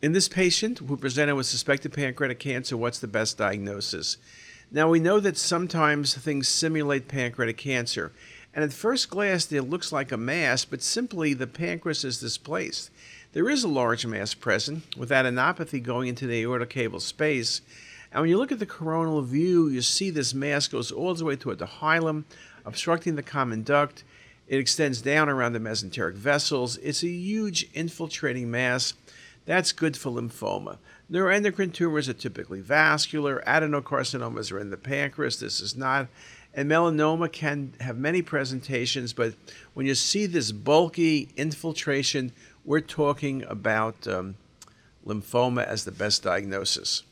In this patient who presented with suspected pancreatic cancer, what's the best diagnosis? Now, we know that sometimes things simulate pancreatic cancer, and at first glance it looks like a mass, but simply the pancreas is displaced. There is a large mass present with adenopathy going into the aortocaval space, and when you look at the coronal view, you see this mass goes all the way toward the hilum, obstructing the common duct. It extends down around the mesenteric vessels. It's a huge infiltrating mass that's good for lymphoma. Neuroendocrine tumors are typically vascular. Adenocarcinomas are in the pancreas. This is not. And melanoma can have many presentations, but when you see this bulky infiltration, we're talking about um, lymphoma as the best diagnosis.